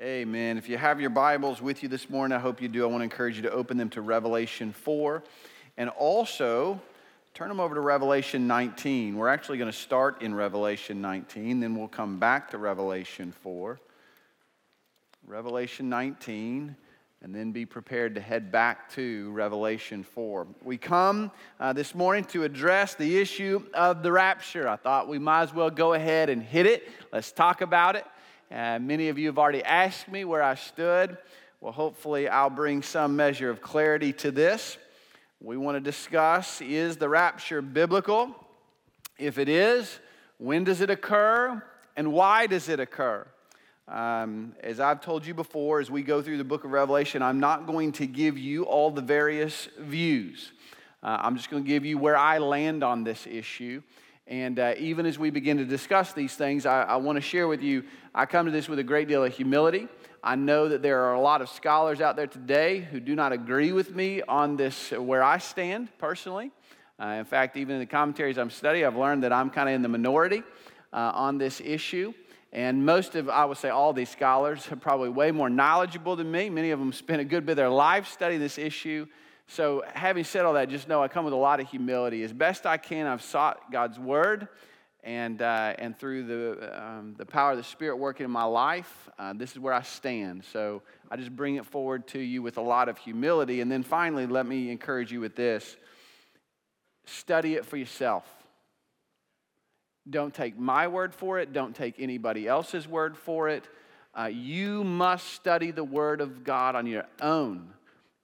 Amen. If you have your Bibles with you this morning, I hope you do. I want to encourage you to open them to Revelation 4 and also turn them over to Revelation 19. We're actually going to start in Revelation 19, then we'll come back to Revelation 4. Revelation 19 and then be prepared to head back to Revelation 4. We come uh, this morning to address the issue of the rapture. I thought we might as well go ahead and hit it. Let's talk about it. Uh, many of you have already asked me where I stood. Well, hopefully, I'll bring some measure of clarity to this. We want to discuss is the rapture biblical? If it is, when does it occur? And why does it occur? Um, as I've told you before, as we go through the book of Revelation, I'm not going to give you all the various views. Uh, I'm just going to give you where I land on this issue. And uh, even as we begin to discuss these things, I, I want to share with you, I come to this with a great deal of humility. I know that there are a lot of scholars out there today who do not agree with me on this, where I stand personally. Uh, in fact, even in the commentaries I'm studying, I've learned that I'm kind of in the minority uh, on this issue. And most of, I would say, all these scholars are probably way more knowledgeable than me. Many of them spent a good bit of their life studying this issue. So, having said all that, just know I come with a lot of humility. As best I can, I've sought God's word, and, uh, and through the, um, the power of the Spirit working in my life, uh, this is where I stand. So, I just bring it forward to you with a lot of humility. And then finally, let me encourage you with this study it for yourself. Don't take my word for it. Don't take anybody else's word for it. Uh, you must study the Word of God on your own.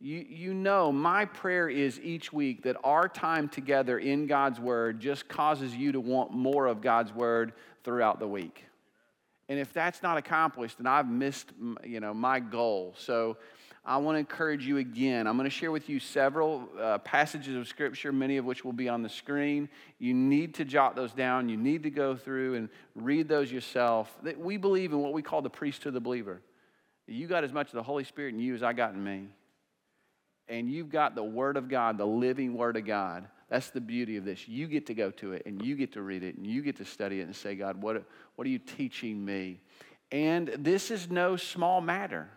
You, you know, my prayer is each week that our time together in God's Word just causes you to want more of God's Word throughout the week. And if that's not accomplished, then I've missed, you know, my goal. So I want to encourage you again. I'm going to share with you several uh, passages of Scripture, many of which will be on the screen. You need to jot those down. You need to go through and read those yourself. We believe in what we call the priesthood of the believer. You got as much of the Holy Spirit in you as I got in me. And you've got the Word of God, the living Word of God. That's the beauty of this. You get to go to it and you get to read it and you get to study it and say, God, what, what are you teaching me? And this is no small matter.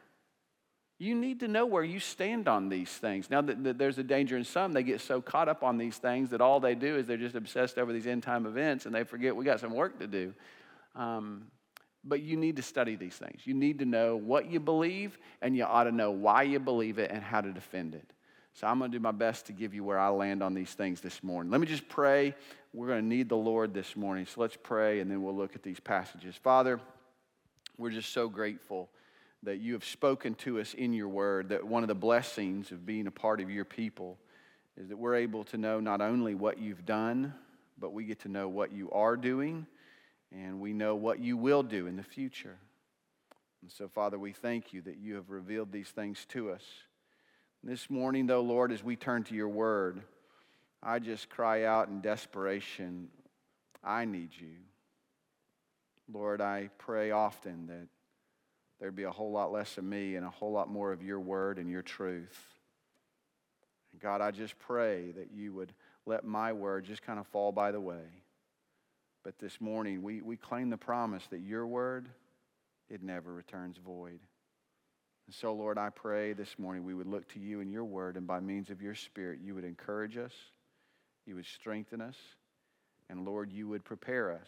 You need to know where you stand on these things. Now, there's a danger in some, they get so caught up on these things that all they do is they're just obsessed over these end time events and they forget we got some work to do. Um, but you need to study these things. You need to know what you believe, and you ought to know why you believe it and how to defend it. So I'm going to do my best to give you where I land on these things this morning. Let me just pray. We're going to need the Lord this morning. So let's pray, and then we'll look at these passages. Father, we're just so grateful that you have spoken to us in your word, that one of the blessings of being a part of your people is that we're able to know not only what you've done, but we get to know what you are doing, and we know what you will do in the future. And so, Father, we thank you that you have revealed these things to us. This morning, though, Lord, as we turn to your word, I just cry out in desperation, I need you. Lord, I pray often that there'd be a whole lot less of me and a whole lot more of your word and your truth. God, I just pray that you would let my word just kind of fall by the way. But this morning, we, we claim the promise that your word, it never returns void. And so, Lord, I pray this morning we would look to you and your word, and by means of your spirit, you would encourage us, you would strengthen us, and Lord, you would prepare us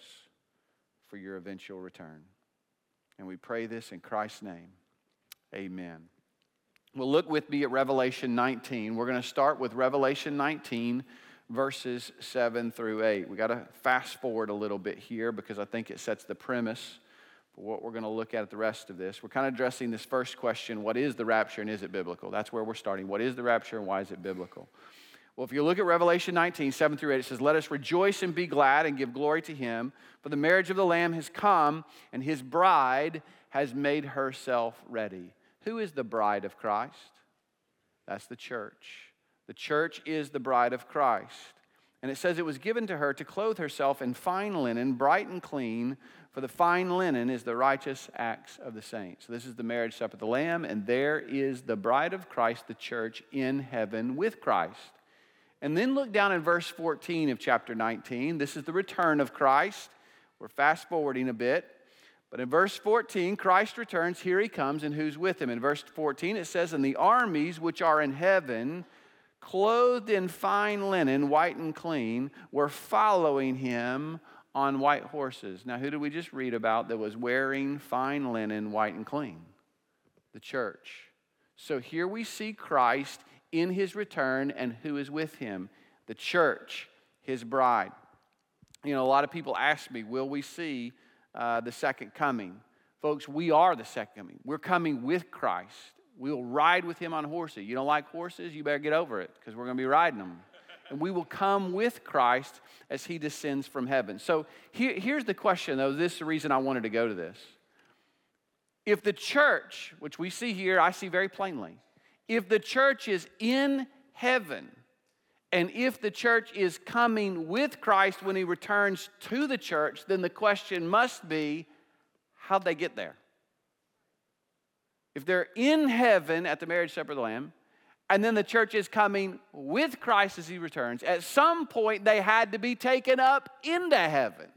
for your eventual return. And we pray this in Christ's name. Amen. Well, look with me at Revelation 19. We're going to start with Revelation 19, verses 7 through 8. We got to fast forward a little bit here because I think it sets the premise for what we're going to look at at the rest of this. We're kind of addressing this first question what is the rapture and is it biblical? That's where we're starting. What is the rapture and why is it biblical? Well, if you look at Revelation 19, 7 through 8, it says, Let us rejoice and be glad and give glory to him, for the marriage of the Lamb has come, and his bride has made herself ready. Who is the bride of Christ? That's the church. The church is the bride of Christ. And it says it was given to her to clothe herself in fine linen, bright and clean, for the fine linen is the righteous acts of the saints. So this is the marriage supper of the Lamb, and there is the bride of Christ, the church, in heaven with Christ. And then look down in verse 14 of chapter 19. This is the return of Christ. We're fast forwarding a bit. But in verse 14, Christ returns. Here he comes, and who's with him? In verse 14, it says, And the armies which are in heaven, clothed in fine linen, white and clean, were following him on white horses. Now, who did we just read about that was wearing fine linen, white and clean? The church. So here we see Christ in his return, and who is with him? The church, his bride. You know, a lot of people ask me, will we see uh, the second coming? Folks, we are the second coming. We're coming with Christ. We'll ride with him on horses. You don't like horses? You better get over it because we're going to be riding them. And we will come with Christ as he descends from heaven. So here, here's the question, though. This is the reason I wanted to go to this. If the church, which we see here, I see very plainly, if the church is in heaven, and if the church is coming with Christ when he returns to the church, then the question must be how'd they get there? If they're in heaven at the marriage supper of the Lamb, and then the church is coming with Christ as he returns, at some point they had to be taken up into heaven.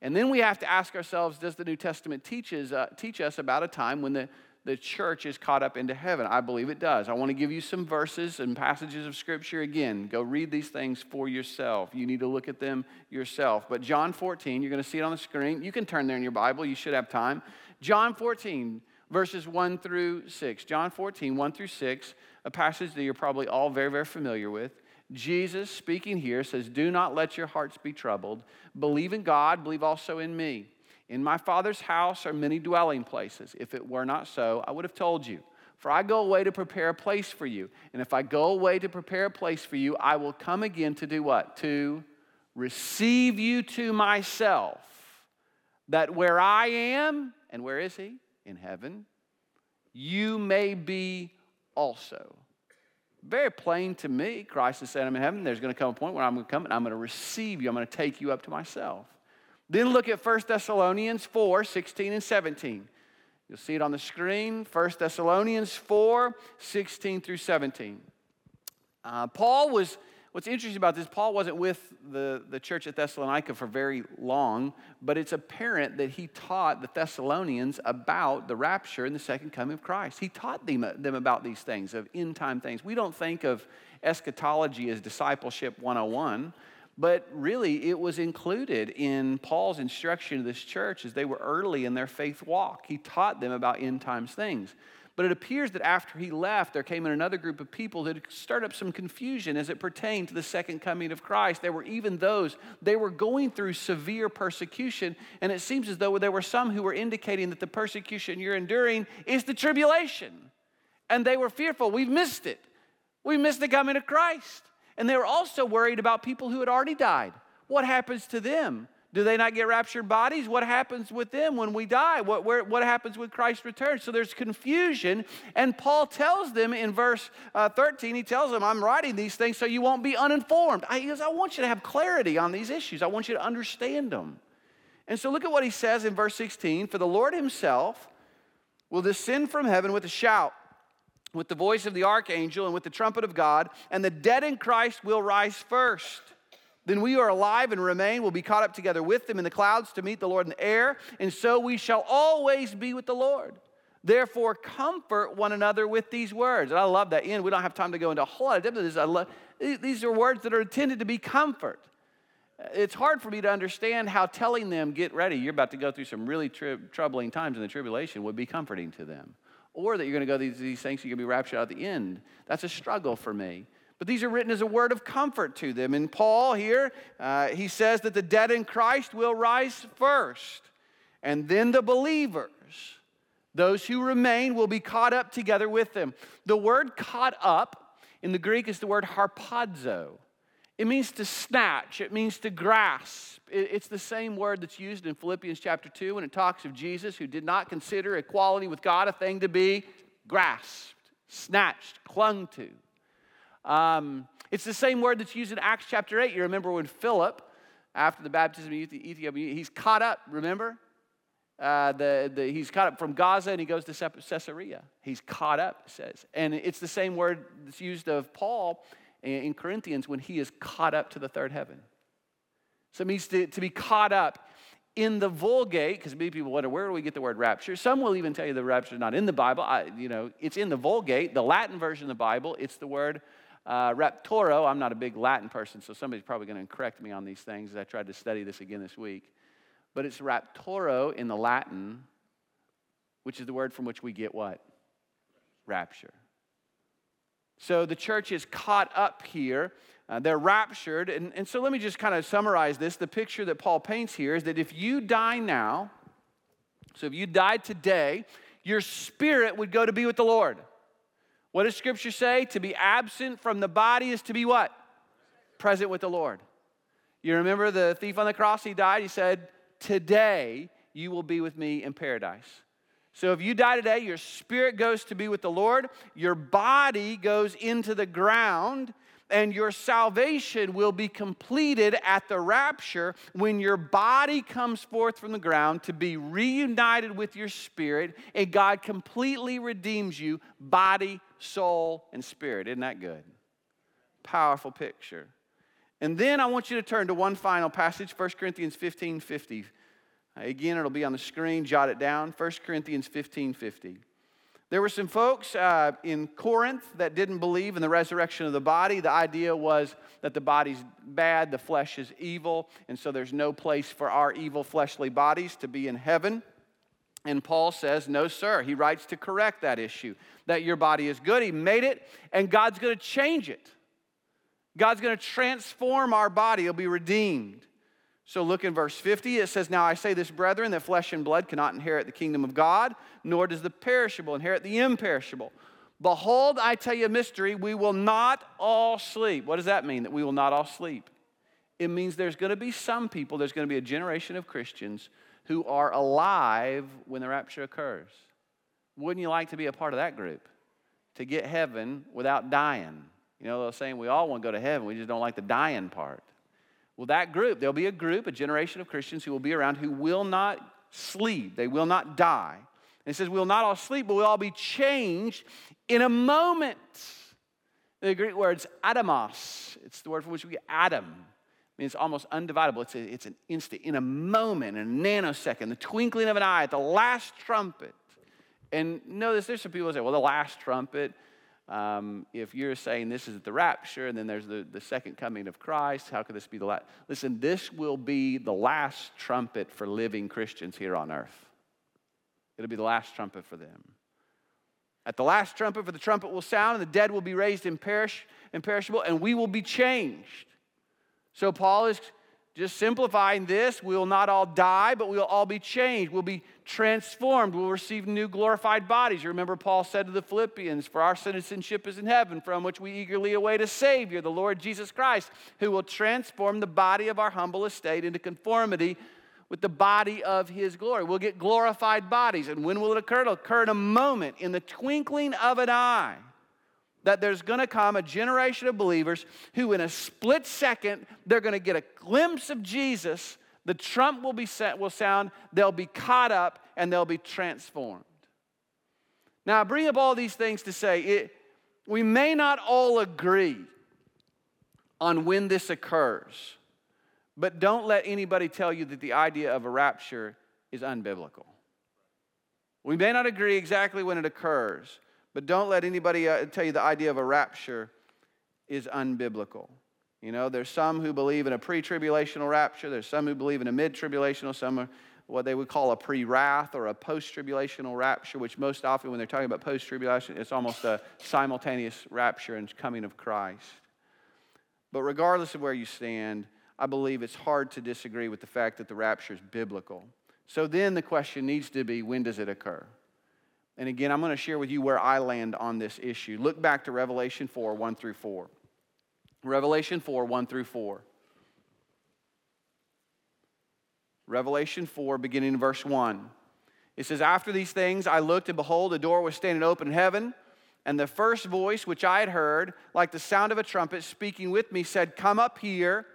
And then we have to ask ourselves does the New Testament teaches, uh, teach us about a time when the the church is caught up into heaven? I believe it does. I want to give you some verses and passages of Scripture again. Go read these things for yourself. You need to look at them yourself. But John 14, you're going to see it on the screen. You can turn there in your Bible, you should have time. John 14, verses 1 through 6. John 14, 1 through 6, a passage that you're probably all very, very familiar with. Jesus, speaking here, says, Do not let your hearts be troubled. Believe in God, believe also in me. In my Father's house are many dwelling places. If it were not so, I would have told you. For I go away to prepare a place for you. And if I go away to prepare a place for you, I will come again to do what? To receive you to myself. That where I am, and where is He? In heaven, you may be also. Very plain to me. Christ is said, I'm in heaven. There's going to come a point where I'm going to come and I'm going to receive you. I'm going to take you up to myself. Then look at 1 Thessalonians 4 16 and 17. You'll see it on the screen 1 Thessalonians 4 16 through 17. Uh, Paul was, what's interesting about this, Paul wasn't with the, the church at Thessalonica for very long, but it's apparent that he taught the Thessalonians about the rapture and the second coming of Christ. He taught them, them about these things, of end time things. We don't think of eschatology as discipleship 101 but really, it was included in Paul's instruction to this church as they were early in their faith walk. He taught them about end times things. But it appears that after he left, there came in another group of people that started up some confusion as it pertained to the second coming of Christ. There were even those, they were going through severe persecution, and it seems as though there were some who were indicating that the persecution you're enduring is the tribulation. And they were fearful. We've missed it. We missed the coming of Christ. And they were also worried about people who had already died. What happens to them? Do they not get raptured bodies? What happens with them when we die? What, where, what happens with Christ's return? So there's confusion. And Paul tells them in verse uh, 13, he tells them, I'm writing these things so you won't be uninformed. I, he goes, I want you to have clarity on these issues, I want you to understand them. And so look at what he says in verse 16 For the Lord himself will descend from heaven with a shout with the voice of the archangel and with the trumpet of God, and the dead in Christ will rise first. Then we are alive and remain will be caught up together with them in the clouds to meet the Lord in the air, and so we shall always be with the Lord. Therefore, comfort one another with these words. And I love that end. We don't have time to go into a whole lot of depth of this. I love, these are words that are intended to be comfort. It's hard for me to understand how telling them, get ready, you're about to go through some really tri- troubling times in the tribulation, would be comforting to them or that you're going to go these, these things, you're going to be raptured out at the end. That's a struggle for me. But these are written as a word of comfort to them. And Paul here, uh, he says that the dead in Christ will rise first, and then the believers, those who remain, will be caught up together with them. The word caught up in the Greek is the word harpazo. It means to snatch, it means to grasp. It's the same word that's used in Philippians chapter 2 when it talks of Jesus who did not consider equality with God a thing to be grasped, snatched, clung to. Um, it's the same word that's used in Acts chapter 8. You remember when Philip, after the baptism of Ethiopia, he's caught up, remember? Uh, the, the, he's caught up from Gaza and he goes to Caesarea. He's caught up, it says. And it's the same word that's used of Paul in Corinthians when he is caught up to the third heaven. So it means to, to be caught up in the Vulgate, because many people wonder where do we get the word rapture. Some will even tell you the rapture is not in the Bible. I, you know, it's in the Vulgate, the Latin version of the Bible. It's the word uh, raptoro. I'm not a big Latin person, so somebody's probably going to correct me on these things as I tried to study this again this week. But it's raptoro in the Latin, which is the word from which we get what? Rapture. So the church is caught up here uh, they're raptured. And, and so let me just kind of summarize this. The picture that Paul paints here is that if you die now, so if you died today, your spirit would go to be with the Lord. What does Scripture say? To be absent from the body is to be what? Present with the Lord. You remember the thief on the cross? He died. He said, Today you will be with me in paradise. So if you die today, your spirit goes to be with the Lord, your body goes into the ground, and your salvation will be completed at the rapture when your body comes forth from the ground to be reunited with your spirit and God completely redeems you, body, soul, and spirit. Isn't that good? Powerful picture. And then I want you to turn to one final passage, 1 Corinthians 15 50. Again, it'll be on the screen, jot it down. 1 Corinthians 15 50. There were some folks uh, in Corinth that didn't believe in the resurrection of the body. The idea was that the body's bad, the flesh is evil, and so there's no place for our evil fleshly bodies to be in heaven. And Paul says, No, sir. He writes to correct that issue that your body is good. He made it, and God's going to change it. God's going to transform our body, it'll be redeemed. So look in verse 50. It says, Now I say this, brethren, that flesh and blood cannot inherit the kingdom of God, nor does the perishable inherit the imperishable. Behold, I tell you a mystery. We will not all sleep. What does that mean, that we will not all sleep? It means there's going to be some people, there's going to be a generation of Christians who are alive when the rapture occurs. Wouldn't you like to be a part of that group? To get heaven without dying. You know, they're saying we all want to go to heaven, we just don't like the dying part. Well, that group, there'll be a group, a generation of Christians who will be around who will not sleep, they will not die. And it says, We'll not all sleep, but we'll all be changed in a moment. The Greek word's atomos. It's the word from which we get atom. I mean, it's almost undividable. It's, a, it's an instant, in a moment, in a nanosecond, the twinkling of an eye, at the last trumpet. And notice there's some people who say, well, the last trumpet, um, if you're saying this is the rapture and then there's the, the second coming of Christ, how could this be the last? Listen, this will be the last trumpet for living Christians here on earth. It'll be the last trumpet for them. At the last trumpet, for the trumpet will sound, and the dead will be raised imperish, imperishable, and we will be changed. So Paul is just simplifying this, we will not all die, but we will all be changed. We'll be transformed. We'll receive new glorified bodies. You remember, Paul said to the Philippians, For our citizenship is in heaven, from which we eagerly await a Savior, the Lord Jesus Christ, who will transform the body of our humble estate into conformity with the body of his glory. We'll get glorified bodies. And when will it occur? It'll occur in a moment, in the twinkling of an eye that there's going to come a generation of believers who, in a split second, they're going to get a glimpse of Jesus. The trump will be set, will sound. They'll be caught up and they'll be transformed. Now, I bring up all these things to say it, we may not all agree on when this occurs, but don't let anybody tell you that the idea of a rapture is unbiblical. We may not agree exactly when it occurs, but don't let anybody uh, tell you the idea of a rapture is unbiblical. You know, there's some who believe in a pre tribulational rapture, there's some who believe in a mid tribulational, some are what they would call a pre wrath or a post tribulational rapture, which most often, when they're talking about post tribulation, it's almost a simultaneous rapture and coming of Christ. But regardless of where you stand, I believe it's hard to disagree with the fact that the rapture is biblical. So then the question needs to be when does it occur? And again, I'm going to share with you where I land on this issue. Look back to Revelation 4 1 through 4. Revelation 4 1 through 4. Revelation 4, beginning in verse 1. It says, After these things I looked, and behold, a door was standing open in heaven. And the first voice which I had heard, like the sound of a trumpet speaking with me, said, Come up here,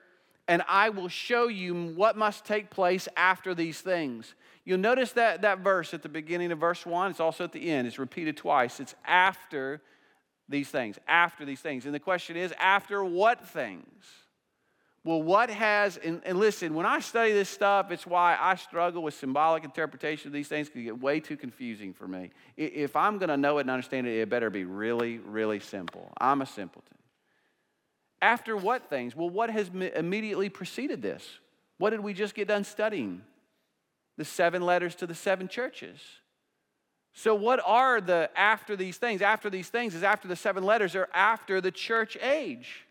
and I will show you what must take place after these things. You'll notice that, that verse at the beginning of verse 1, it's also at the end. It's repeated twice. It's after these things, after these things. And the question is, after what things? well, what has, and, and, listen, when I study this stuff, it's why I struggle with symbolic interpretation of these things because it get way too confusing for me. If I'm going to know it and understand it, it better be really, really simple. I'm a simpleton. After what things? Well, what has immediately preceded this? What did we just get done studying? The seven letters to the seven churches. So, what are the after these things? After these things is after the seven letters or after the church age.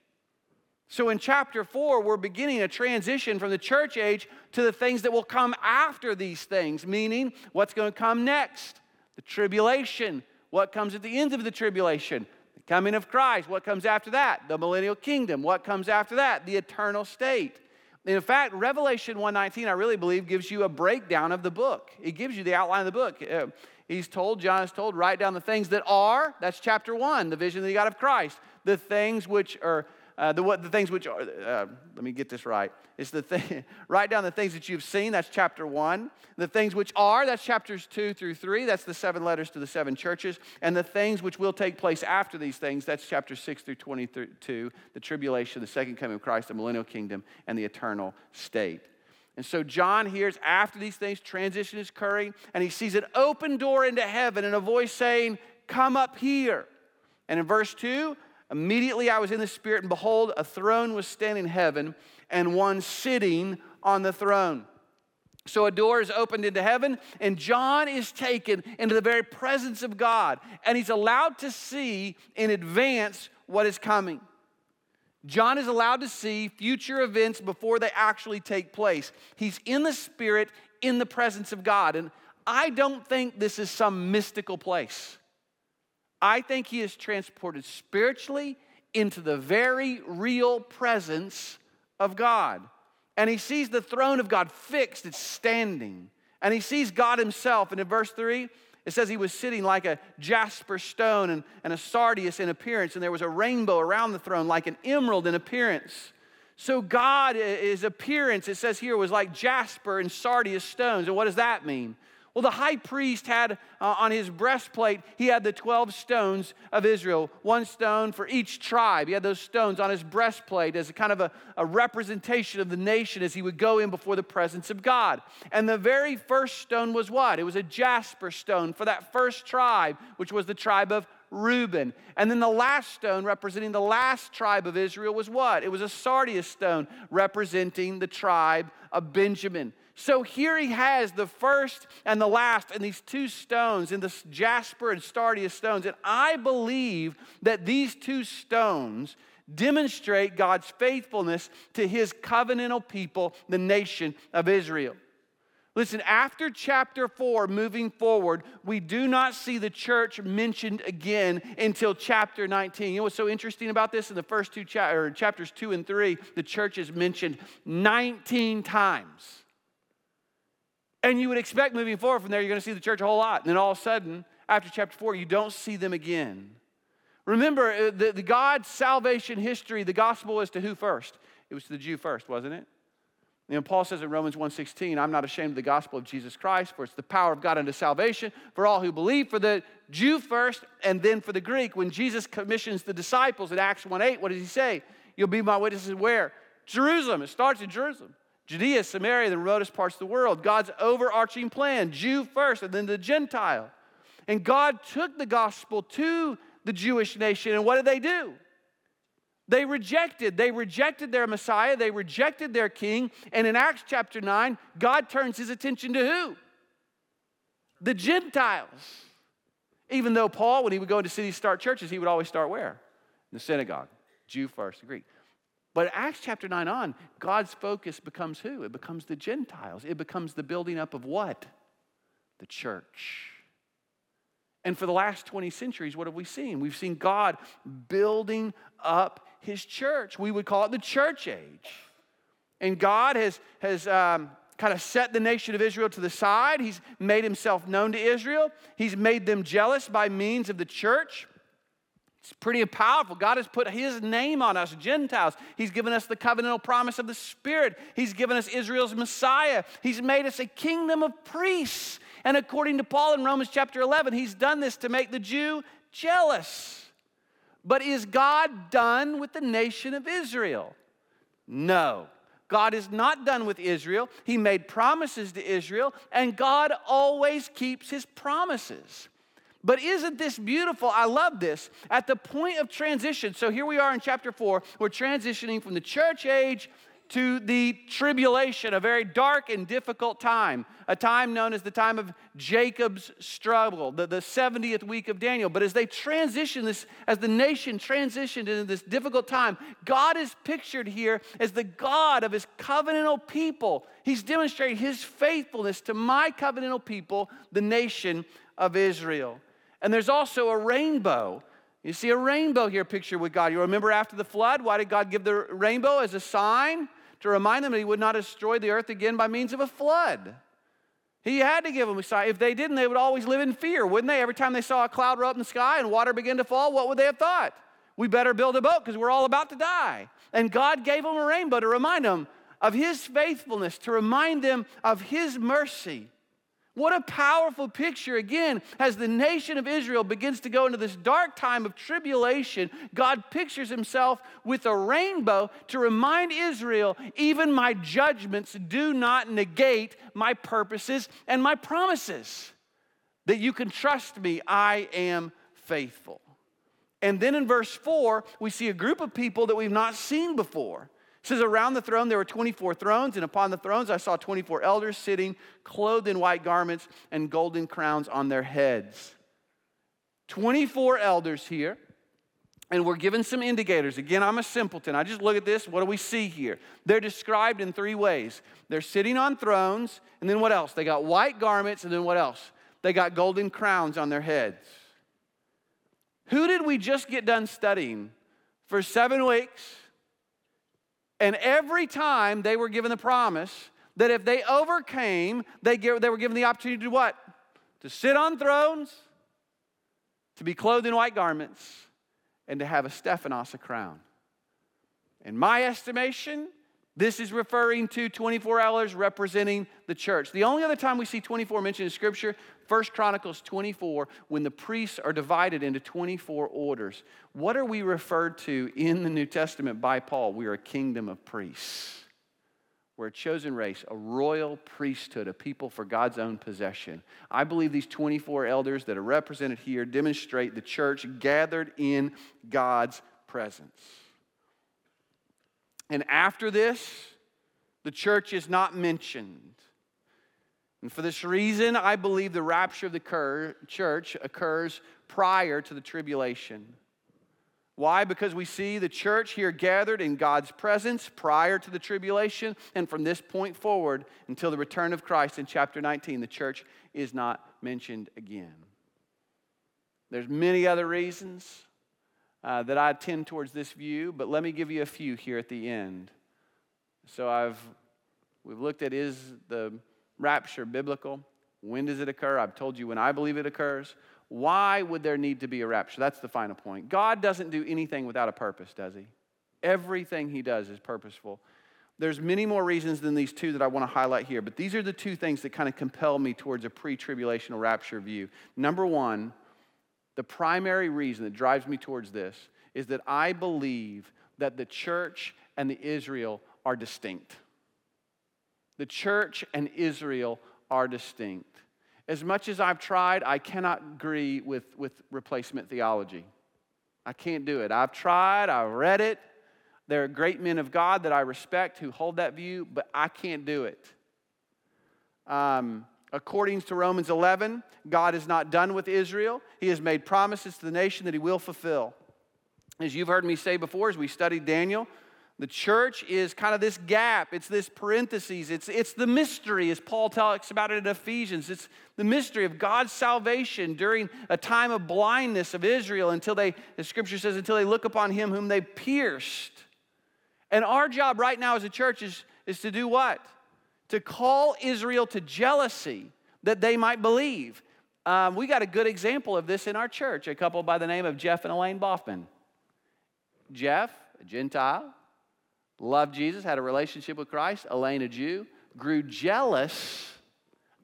So in chapter four, we're beginning a transition from the church age to the things that will come after these things, meaning what's going to come next? The tribulation. What comes at the end of the tribulation? The coming of Christ. What comes after that? The millennial kingdom. What comes after that? The eternal state. In fact, Revelation 119, I really believe, gives you a breakdown of the book. It gives you the outline of the book. Uh, he's told, John is told, write down the things that are, that's chapter one, the vision that he got of Christ. The things which are uh, the, what, the things which are, uh, let me get this right. It's the thing, write down the things that you've seen, that's chapter one. The things which are, that's chapters two through three, that's the seven letters to the seven churches. And the things which will take place after these things, that's chapter six through 22, the tribulation, the second coming of Christ, the millennial kingdom, and the eternal state. And so John hears after these things, transition is occurring, and he sees an open door into heaven and a voice saying, Come up here. And in verse 2, Immediately I was in the Spirit, and behold, a throne was standing in heaven, and one sitting on the throne. So a door is opened into heaven, and John is taken into the very presence of God, and he's allowed to see in advance what is coming. John is allowed to see future events before they actually take place. He's in the Spirit, in the presence of God. And I don't think this is some mystical place. I think he is transported spiritually into the very real presence of God. And he sees the throne of God fixed, it's standing. And he sees God himself. And in verse 3, it says he was sitting like a jasper stone and, and a sardius in appearance, and there was a rainbow around the throne like an emerald in appearance. So God, his appearance, it says here, was like jasper and sardius stones. And what does that mean? Well, the high priest had uh, on his breastplate, he had the 12 stones of Israel, one stone for each tribe. He had those stones on his breastplate as a kind of a, a representation of the nation as he would go in before the presence of God. And the very first stone was what? It was a jasper stone for that first tribe, which was the tribe of Reuben. And then the last stone representing the last tribe of Israel was what? It was a sardius stone representing the tribe of Benjamin. So here he has the first and the last, and these two stones, in this jasper and sardius stones. And I believe that these two stones demonstrate God's faithfulness to his covenantal people, the nation of Israel. Listen, after chapter 4, moving forward, we do not see the church mentioned again until chapter 19. You know what's so interesting about this? In the first two cha- chapters 2 and 3, the church is mentioned 19 times. And you would expect moving forward from there, you're going to see the church a whole lot. And then all of a sudden, after chapter four, you don't see them again. Remember, uh, the, the God's salvation history, the gospel was to who first? It was to the Jew first, wasn't it? Know, Paul says in Romans 1.16, I'm not ashamed of the gospel of Jesus Christ, for it's the power of God unto salvation for all who believe, for the Jew first, and then for the Greek. When Jesus commissions the disciples in Acts 1.8, what does he say? You'll be my witnesses where? Jerusalem. It starts in Jerusalem. Judea, Samaria, the remotest parts of the world. God's overarching plan, Jew first and then the Gentile. And God took the gospel to the Jewish nation, and what did they do? They rejected. They rejected their Messiah. They rejected their king. And in Acts chapter 9, God turns his attention to who? The Gentiles. Even though Paul, when he would go into cities start churches, he would always start where? In the synagogue. Jew first, Greek. But Acts chapter 9 on, God's focus becomes who? It becomes the Gentiles. It becomes the building up of what? The church. And for the last 20 centuries, what have we seen? We've seen God building up his church. We would call it the church age. And God has, has um, kind of set the nation of Israel to the side. He's made himself known to Israel. He's made them jealous by means of the church. It's pretty powerful. God has put His name on us, Gentiles. He's given us the covenantal promise of the Spirit. He's given us Israel's Messiah. He's made us a kingdom of priests. And according to Paul in Romans chapter 11, He's done this to make the Jew jealous. But is God done with the nation of Israel? No. God is not done with Israel. He made promises to Israel, and God always keeps his promises. But isn't this beautiful? I love this. At the point of transition, so here we are in chapter 4, we're transitioning from the church age to the tribulation, a very dark and difficult time, a time known as the time of Jacob's struggle, the, the 70th week of Daniel. But as they transition this, as the nation transitioned into this difficult time, God is pictured here as the God of his covenantal people. He's demonstrating his faithfulness to my covenantal people, the nation of Israel. And there's also a rainbow you see a rainbow here pictured with God. You remember after the flood, why did God give the rainbow as a sign? To remind them that he would not destroy the earth again by means of a flood. He had to give them a sign. If they didn't, they would always live in fear, wouldn't they? Every time they saw a cloud roll up in the sky and water begin to fall, what would they have thought? We better build a boat because we're all about to die. And God gave them a rainbow to remind them of His faithfulness, to remind them of His mercy. What a powerful picture. Again, as the nation of Israel begins to go into this dark time of tribulation, God pictures himself with a rainbow to remind Israel even my judgments do not negate my purposes and my promises. That you can trust me, I am faithful. And then in verse 4, we see a group of people that we've not seen before. It says, Around the throne there were 24 thrones, and upon the thrones I saw 24 elders sitting, clothed in white garments and golden crowns on their heads. 24 elders here, and we're given some indicators. Again, I'm a simpleton. I just look at this. What do we see here? They're described in three ways. They're sitting on thrones, and then what else? They got white garments, and then what else? They got golden crowns on their heads. Who did we just get done studying for seven weeks? And every time they were given the promise that if they overcame, they, they were given the opportunity to what? To sit on thrones, to be clothed in white garments, and to have a Stephanos, a crown. In my estimation, this is referring to 24 elders representing the church. The only other time we see 24 mentioned in Scripture, 1 Chronicles 24, when the priests are divided into 24 orders. What are we referred to in the New Testament by Paul? We are a kingdom of priests. We're a chosen race, a royal priesthood, a people for God's own possession. I believe these 24 elders that are represented here demonstrate the church gathered in God's presence. And after this, the church is not mentioned. And for this reason, I believe the rapture of the church occurs prior to the tribulation. Why? Because we see the church here gathered in God's presence prior to the tribulation, and from this point forward until the return of Christ in chapter 19, the church is not mentioned again. There's many other reasons uh, that I tend towards this view, but let me give you a few here at the end. So I've we've looked at is the rapture biblical? When does it occur? I've told you when I believe it occurs. Why would there need to be a rapture? That's the final point. God doesn't do anything without a purpose, does he? Everything he does is purposeful. There's many more reasons than these two that I want to highlight here, but these are the two things that kind of compel me towards a pre-tribulational rapture view. Number 1, the primary reason that drives me towards this is that I believe that the church and the Israel are distinct. The church and Israel are distinct. As much as I've tried, I cannot agree with, with replacement theology. I can't do it. I've tried, I've read it. There are great men of God that I respect who hold that view, but I can't do it. Um, According to Romans 11, God is not done with Israel. He has made promises to the nation that he will fulfill. As you've heard me say before, as we studied Daniel, the church is kind of this gap. It's this parenthesis. It's, it's the mystery, as Paul talks about it in Ephesians. It's the mystery of God's salvation during a time of blindness of Israel until they, the scripture says, until they look upon him whom they pierced. And our job right now as a church is, is to do what? To call Israel to jealousy that they might believe. Um, we got a good example of this in our church, a couple by the name of Jeff and Elaine Boffman. Jeff, a Gentile, loved Jesus, had a relationship with Christ. Elaine, a Jew, grew jealous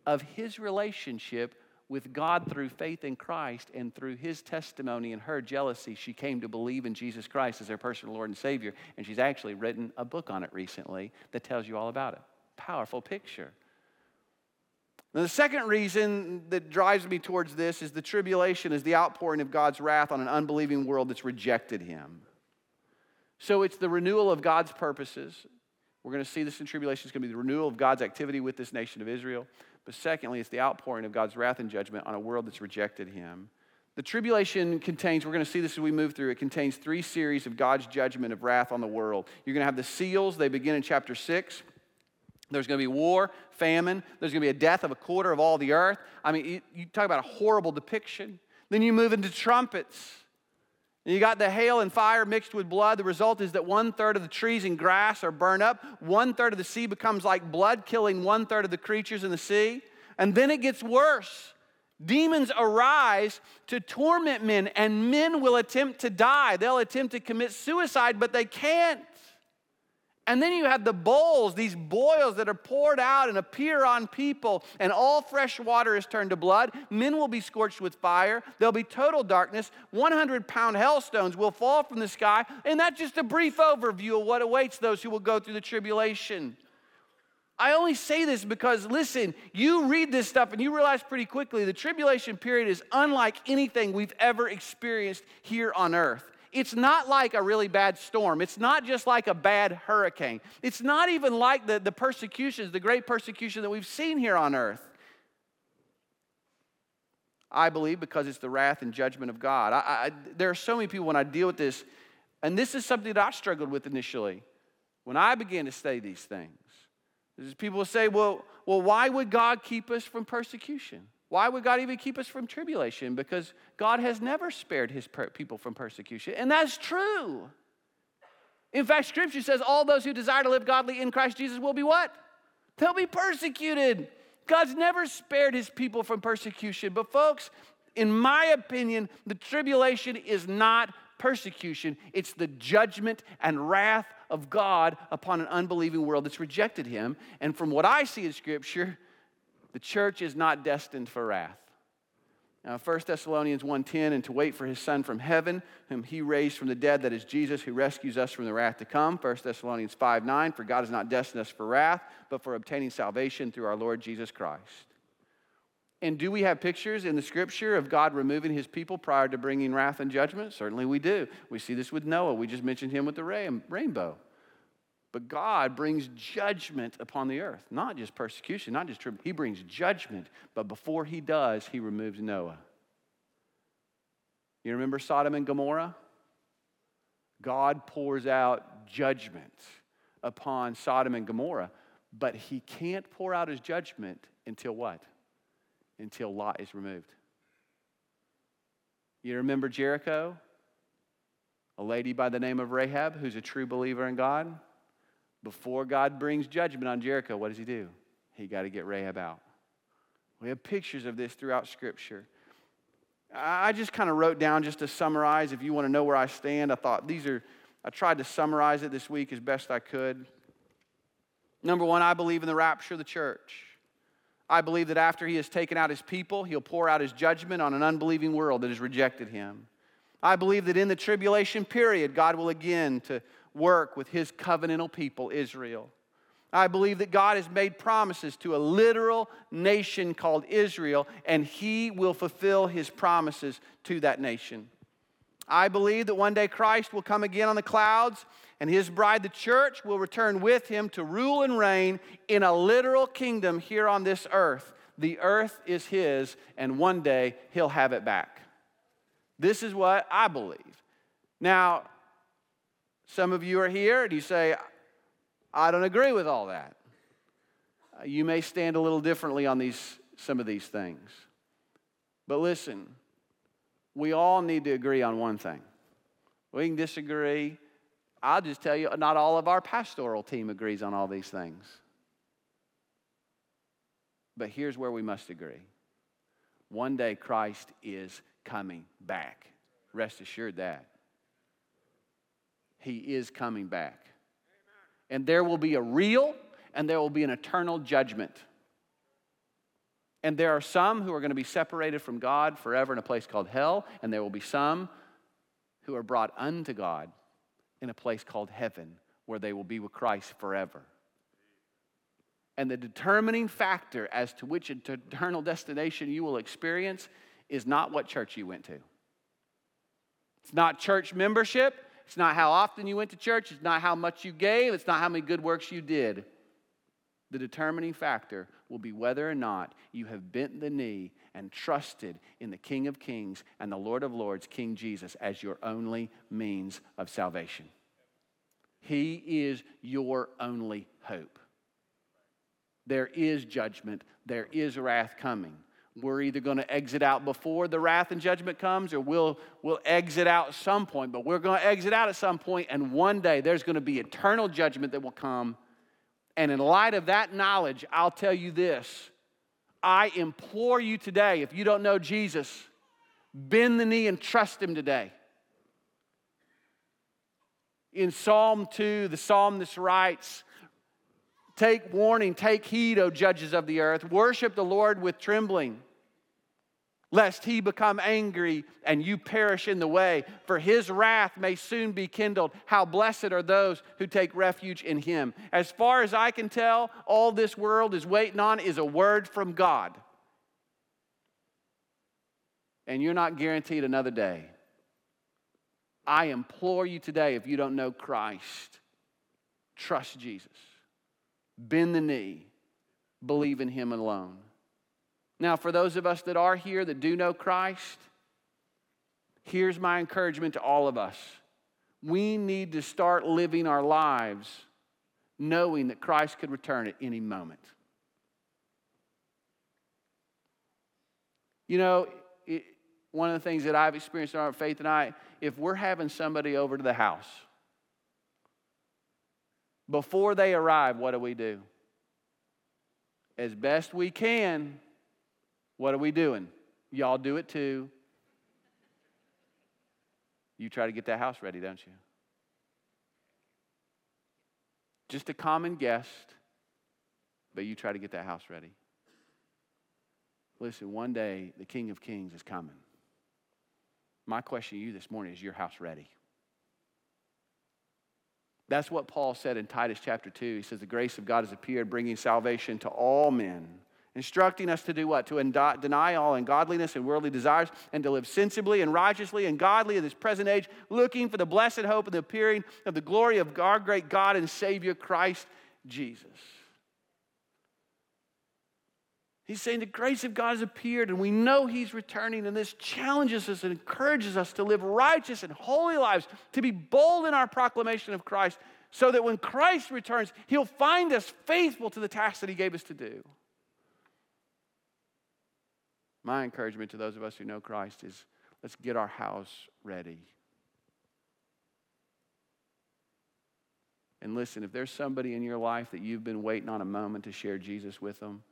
of his relationship with God through faith in Christ and through his testimony and her jealousy, she came to believe in Jesus Christ as her personal Lord and Savior. And she's actually written a book on it recently that tells you all about it. Powerful picture. Now, the second reason that drives me towards this is the tribulation is the outpouring of God's wrath on an unbelieving world that's rejected him. So it's the renewal of God's purposes. We're going to see this in tribulation. It's going to be the renewal of God's activity with this nation of Israel. But secondly, it's the outpouring of God's wrath and judgment on a world that's rejected him. The tribulation contains, we're going to see this as we move through, it contains three series of God's judgment of wrath on the world. You're going to have the seals, they begin in chapter 6. There's going to be war, famine. There's going to be a death of a quarter of all the earth. I mean, you, talk about a horrible depiction. Then you move into trumpets. You got the hail and fire mixed with blood. The result is that one third of the trees and grass are burned up. One third of the sea becomes like blood, killing one third of the creatures in the sea. And then it gets worse. Demons arise to torment men, and men will attempt to die. They'll attempt to commit suicide, but they can't. And then you have the bowls, these boils that are poured out and appear on people, and all fresh water is turned to blood. Men will be scorched with fire. There'll be total darkness. 100 pound hailstones will fall from the sky. And that's just a brief overview of what awaits those who will go through the tribulation. I only say this because, listen, you read this stuff and you realize pretty quickly the tribulation period is unlike anything we've ever experienced here on earth. It's not like a really bad storm. It's not just like a bad hurricane. It's not even like the, the persecutions, the great persecution that we've seen here on earth. I believe because it's the wrath and judgment of God. I, I, there are so many people when I deal with this, and this is something that I struggled with initially when I began to study these things. People say, well, well, why would God keep us from persecution? Why would God even keep us from tribulation? Because God has never spared his per- people from persecution. And that's true. In fact, scripture says all those who desire to live godly in Christ Jesus will be what? They'll be persecuted. God's never spared his people from persecution. But, folks, in my opinion, the tribulation is not persecution, it's the judgment and wrath of God upon an unbelieving world that's rejected him. And from what I see in scripture, the church is not destined for wrath. Now, 1 Thessalonians 1:10, and to wait for his son from heaven, whom he raised from the dead, that is Jesus, who rescues us from the wrath to come. 1 Thessalonians 5:9, for God has not destined us for wrath, but for obtaining salvation through our Lord Jesus Christ. And do we have pictures in the scripture of God removing his people prior to bringing wrath and judgment? Certainly we do. We see this with Noah. We just mentioned him with the rainbow. But God brings judgment upon the earth, not just persecution, not just tribulation. He brings judgment, but before he does, he removes Noah. You remember Sodom and Gomorrah? God pours out judgment upon Sodom and Gomorrah, but he can't pour out his judgment until what? Until Lot is removed. You remember Jericho? A lady by the name of Rahab who's a true believer in God? Before God brings judgment on Jericho, what does he do? He got to get Rahab out. We have pictures of this throughout Scripture. I just kind of wrote down just to summarize. If you want to know where I stand, I thought these are, I tried to summarize it this week as best I could. Number one, I believe in the rapture of the church. I believe that after he has taken out his people, he'll pour out his judgment on an unbelieving world that has rejected him. I believe that in the tribulation period, God will again to work with his covenantal people, Israel. I believe that God has made promises to a literal nation called Israel, and he will fulfill his promises to that nation. I believe that one day Christ will come again on the clouds, and his bride, the church, will return with him to rule and reign in a literal kingdom here on this earth. The earth is his, and one day he'll have it back. This is what I believe. Now, some of you are here and you say, I don't agree with all that. Uh, you may stand a little differently on these, some of these things. But listen, we all need to agree on one thing. We can disagree. I'll just tell you, not all of our pastoral team agrees on all these things. But here's where we must agree one day Christ is coming back. Rest assured that. He is coming back. And there will be a real and there will be an eternal judgment. And there are some who are going to be separated from God forever in a place called hell, and there will be some who are brought unto God in a place called heaven where they will be with Christ forever. And the determining factor as to which eternal destination you will experience is not what church you went to. It's not church membership. It's not how often you went to church. It's not how much you gave. It's not how many good works you did. The determining factor will be whether or not you have bent the knee and trusted in the King of Kings and the Lord of Lords, King Jesus, as your only means of salvation. He is your only hope. There is judgment, there is wrath coming. We're either going to exit out before the wrath and judgment comes or we'll, we'll exit out at some point, but we're going to exit out at some point, and one day there's going to be eternal judgment that will come. And in light of that knowledge, I'll tell you this I implore you today, if you don't know Jesus, bend the knee and trust Him today. In Psalm 2, the psalmist writes, Take warning, take heed, O judges of the earth. Worship the Lord with trembling, lest he become angry and you perish in the way, for his wrath may soon be kindled. How blessed are those who take refuge in him. As far as I can tell, all this world is waiting on is a word from God. And you're not guaranteed another day. I implore you today, if you don't know Christ, trust Jesus bend the knee, believe in Him alone. Now, for those of us that are here that do know Christ, here's my encouragement to all of us. We need to start living our lives knowing that Christ could return at any moment. You know, it, one of the things that I've experienced in our faith and I, if we're having somebody over to the house, before they arrive, what do we do? As best we can, what are we doing? Y'all do it too. You try to get that house ready, don't you? Just a common guest, but you try to get that house ready. Listen, one day the King of Kings is coming. My question to you this morning is your house ready? That's what Paul said in Titus chapter 2. He says, The grace of God has appeared, bringing salvation to all men, instructing us to do what? To deny all ungodliness and worldly desires, and to live sensibly and righteously and godly in this present age, looking for the blessed hope and the appearing of the glory of our great God and Savior, Christ Jesus. He's saying the grace of God has appeared and we know He's returning, and this challenges us and encourages us to live righteous and holy lives, to be bold in our proclamation of Christ, so that when Christ returns, He'll find us faithful to the task that He gave us to do. My encouragement to those of us who know Christ is let's get our house ready. And listen, if there's somebody in your life that you've been waiting on a moment to share Jesus with them,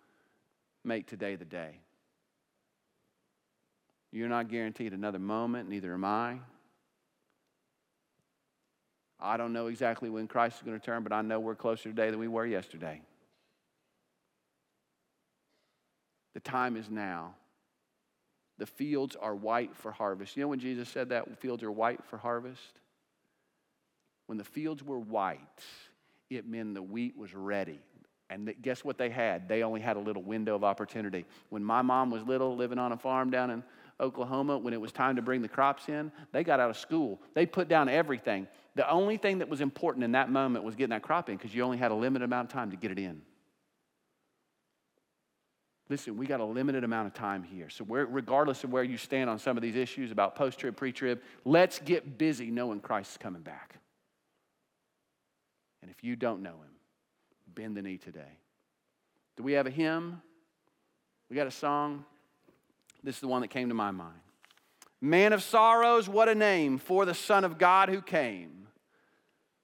make today the day. You're not guaranteed another moment, neither am I. I don't know exactly when Christ is going to return, but I know we're closer today than we were yesterday. The time is now. The fields are white for harvest. You know when Jesus said that fields are white for harvest? When the fields were white, it meant the wheat was ready. And guess what they had? They only had a little window of opportunity. When my mom was little, living on a farm down in Oklahoma, when it was time to bring the crops in, they got out of school. They put down everything. The only thing that was important in that moment was getting that crop in because you only had a limited amount of time to get it in. Listen, we got a limited amount of time here. So, regardless of where you stand on some of these issues about post trib, pre trib, let's get busy knowing Christ is coming back. And if you don't know him, bend the knee today. Do we have a hymn? We got a song? This is the one that came to my mind. Man of sorrows, what a name for the Son of God who came.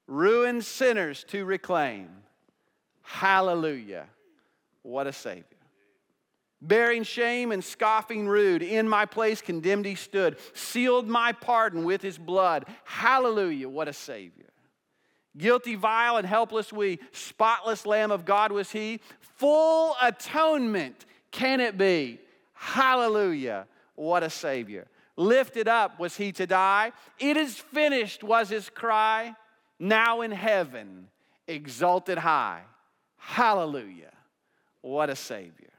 Ruined sinners to reclaim. Hallelujah. What a Savior. Bearing shame and scoffing rude, in my place condemned he stood, sealed my pardon with his blood. Hallelujah. What a Savior. Guilty, vile, and helpless we, spotless Lamb of God was he, full atonement, can it be? Hallelujah. What a Savior. Lifted up was he to die. It is finished was his cry. Now in heaven, exalted high. Hallelujah. What a Savior.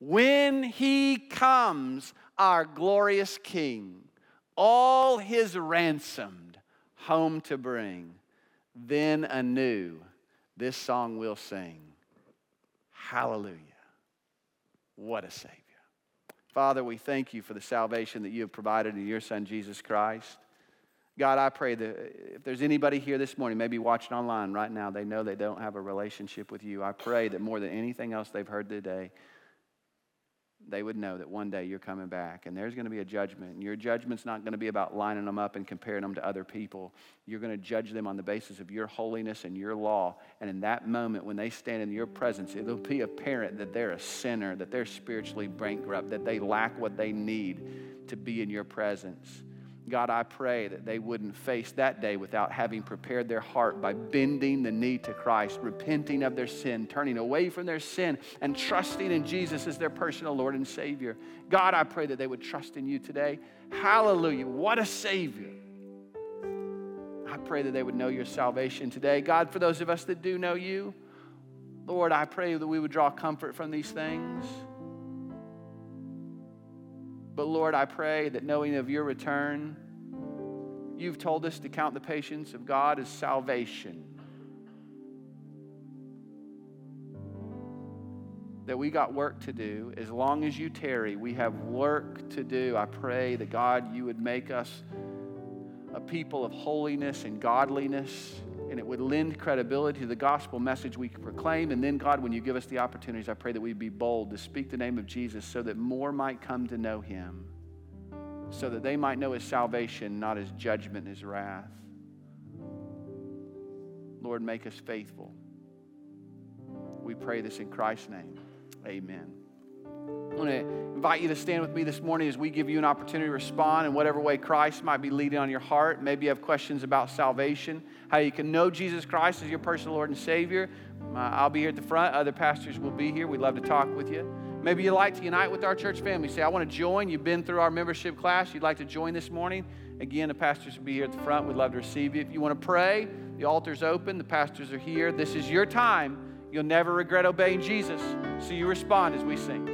When he comes, our glorious King, all his ransomed home to bring, then anew this song we'll sing. Hallelujah. What a Savior. Father, we thank you for the salvation that you have provided in your Son, Jesus Christ. God, I pray that if there's anybody here this morning, maybe watching online right now, they know they don't have a relationship with you. I pray that more than anything else they've heard today, they would know that one day you're coming back and there's going to be a judgment. And your judgment's not going to be about lining them up and comparing them to other people. You're going to judge them on the basis of your holiness and your law. And in that moment, when they stand in your presence, it'll be apparent that they're a sinner, that they're spiritually bankrupt, that they lack what they need to be in your presence. God, I pray that they wouldn't face that day without having prepared their heart by bending the knee to Christ, repenting of their sin, turning away from their sin, and trusting in Jesus as their personal Lord and Savior. God, I pray that they would trust in you today. Hallelujah. What a Savior. I pray that they would know your salvation today. God, for those of us that do know you, Lord, I pray that we would draw comfort from these things. But Lord, I pray that knowing of your return, you've told us to count the patience of God as salvation. That we got work to do. As long as you tarry, we have work to do. I pray that God, you would make us a people of holiness and godliness and it would lend credibility to the gospel message we proclaim. And then, God, when you give us the opportunities, I pray that we'd be bold to speak the name of Jesus so that more might come to know him, so that they might know his salvation, not his judgment and his wrath. Lord, make us faithful. We pray this in Christ's name. Amen. I want to invite you to stand with me this morning as we give you an opportunity to respond in whatever way Christ might be leading on your heart. Maybe you have questions about salvation, how you can know Jesus Christ as your personal Lord and Savior. Uh, I'll be here at the front. Other pastors will be here. We'd love to talk with you. Maybe you'd like to unite with our church family. Say, I want to join. You've been through our membership class. You'd like to join this morning. Again, the pastors will be here at the front. We'd love to receive you. If you want to pray, the altar's open. The pastors are here. This is your time. You'll never regret obeying Jesus. So you respond as we sing.